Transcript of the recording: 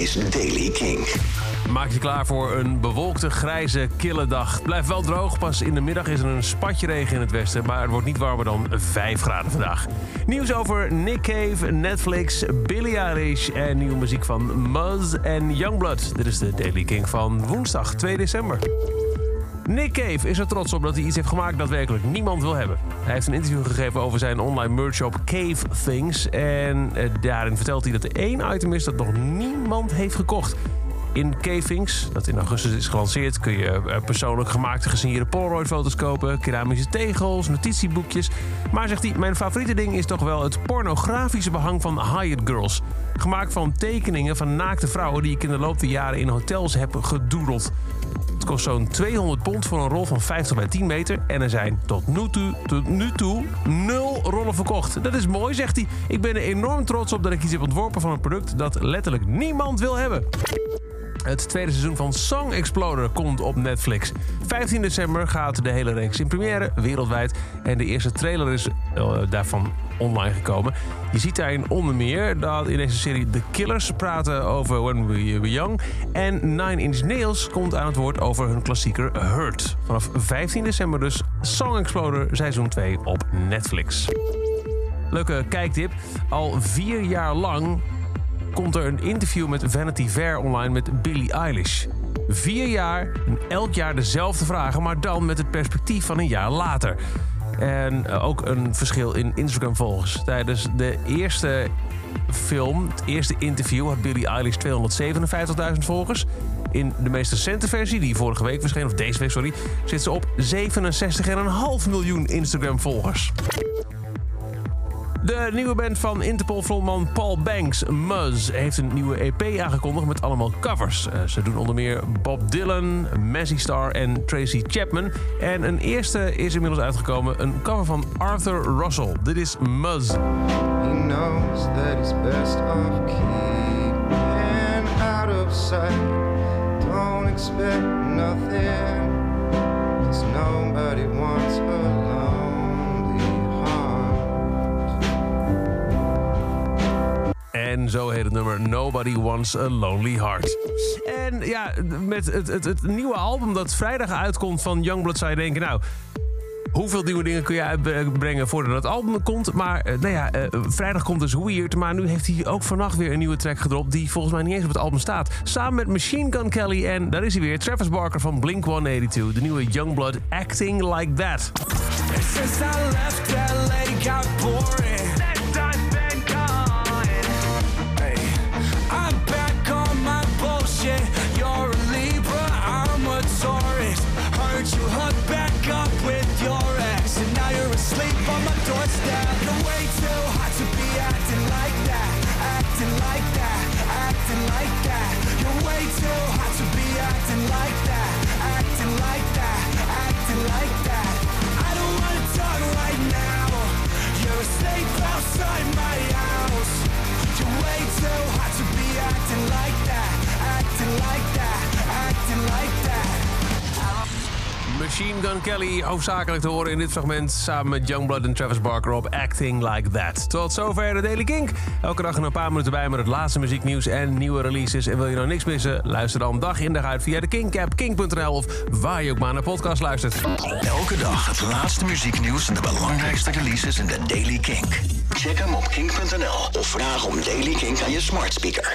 is Daily King. Maak je klaar voor een bewolkte, grijze, kille dag. Blijft wel droog, pas in de middag is er een spatje regen in het westen... maar het wordt niet warmer dan 5 graden vandaag. Nieuws over Nick Cave, Netflix, Billie Eilish... en nieuwe muziek van Muzz en Youngblood. Dit is de Daily King van woensdag 2 december. Nick Cave is er trots op dat hij iets heeft gemaakt dat werkelijk niemand wil hebben. Hij heeft een interview gegeven over zijn online merchshop Cave Things. En eh, daarin vertelt hij dat er één item is dat nog niemand heeft gekocht. In Cavings, dat in augustus is gelanceerd, kun je eh, persoonlijk gemaakte gesigneerde Polaroid-foto's kopen, keramische tegels, notitieboekjes. Maar zegt hij, mijn favoriete ding is toch wel het pornografische behang van Hyatt Girls. Gemaakt van tekeningen van naakte vrouwen die ik in de loop der jaren in hotels heb gedoedeld. Kost zo'n 200 pond voor een rol van 50 bij 10 meter. En er zijn tot nu toe, tot nu toe nul rollen verkocht. Dat is mooi, zegt hij. Ik ben er enorm trots op dat ik iets heb ontworpen van een product dat letterlijk niemand wil hebben. Het tweede seizoen van Song Exploder komt op Netflix. 15 december gaat de hele reeks in première, wereldwijd. En de eerste trailer is uh, daarvan online gekomen. Je ziet daarin onder meer dat in deze serie The Killers praten over When We Were Young. En Nine Inch Nails komt aan het woord over hun klassieker Hurt. Vanaf 15 december dus Song Exploder seizoen 2 op Netflix. Leuke kijktip. Al vier jaar lang komt er een interview met Vanity Fair online met Billie Eilish. Vier jaar en elk jaar dezelfde vragen, maar dan met het perspectief van een jaar later. En eh, ook een verschil in Instagram-volgers. Tijdens de eerste film, het eerste interview, had Billie Eilish 257.000 volgers. In de meest recente versie, die vorige week verscheen, of deze week, sorry, zit ze op 67,5 miljoen Instagram-volgers. De nieuwe band van Interpol-frontman Paul Banks, Muzz, heeft een nieuwe EP aangekondigd met allemaal covers. Uh, ze doen onder meer Bob Dylan, Messi Star en Tracy Chapman. En een eerste is inmiddels uitgekomen, een cover van Arthur Russell. Dit is Muzz. He knows that he's best off keeping out of sight. Don't expect En zo heet het nummer Nobody Wants a Lonely Heart. En ja, met het, het, het nieuwe album dat vrijdag uitkomt van Youngblood zou je denken... nou, hoeveel nieuwe dingen kun je uitbrengen voordat het album komt. Maar nou ja, uh, vrijdag komt dus Weird. Maar nu heeft hij ook vannacht weer een nieuwe track gedropt... die volgens mij niet eens op het album staat. Samen met Machine Gun Kelly en daar is hij weer... Travis Barker van Blink-182. De nieuwe Youngblood Acting Like That. Machine Gun Kelly hoofdzakelijk te horen in dit fragment... samen met Youngblood en Travis Barker op Acting Like That. Tot zover de Daily Kink. Elke dag een paar minuten bij met het laatste muzieknieuws en nieuwe releases. En wil je nou niks missen? Luister dan dag in dag uit via de Kink-app, kink.nl... of waar je ook maar naar podcast luistert. Elke dag het laatste muzieknieuws en de belangrijkste releases in de Daily Kink. Check hem op kink.nl of vraag om Daily Kink aan je smart speaker.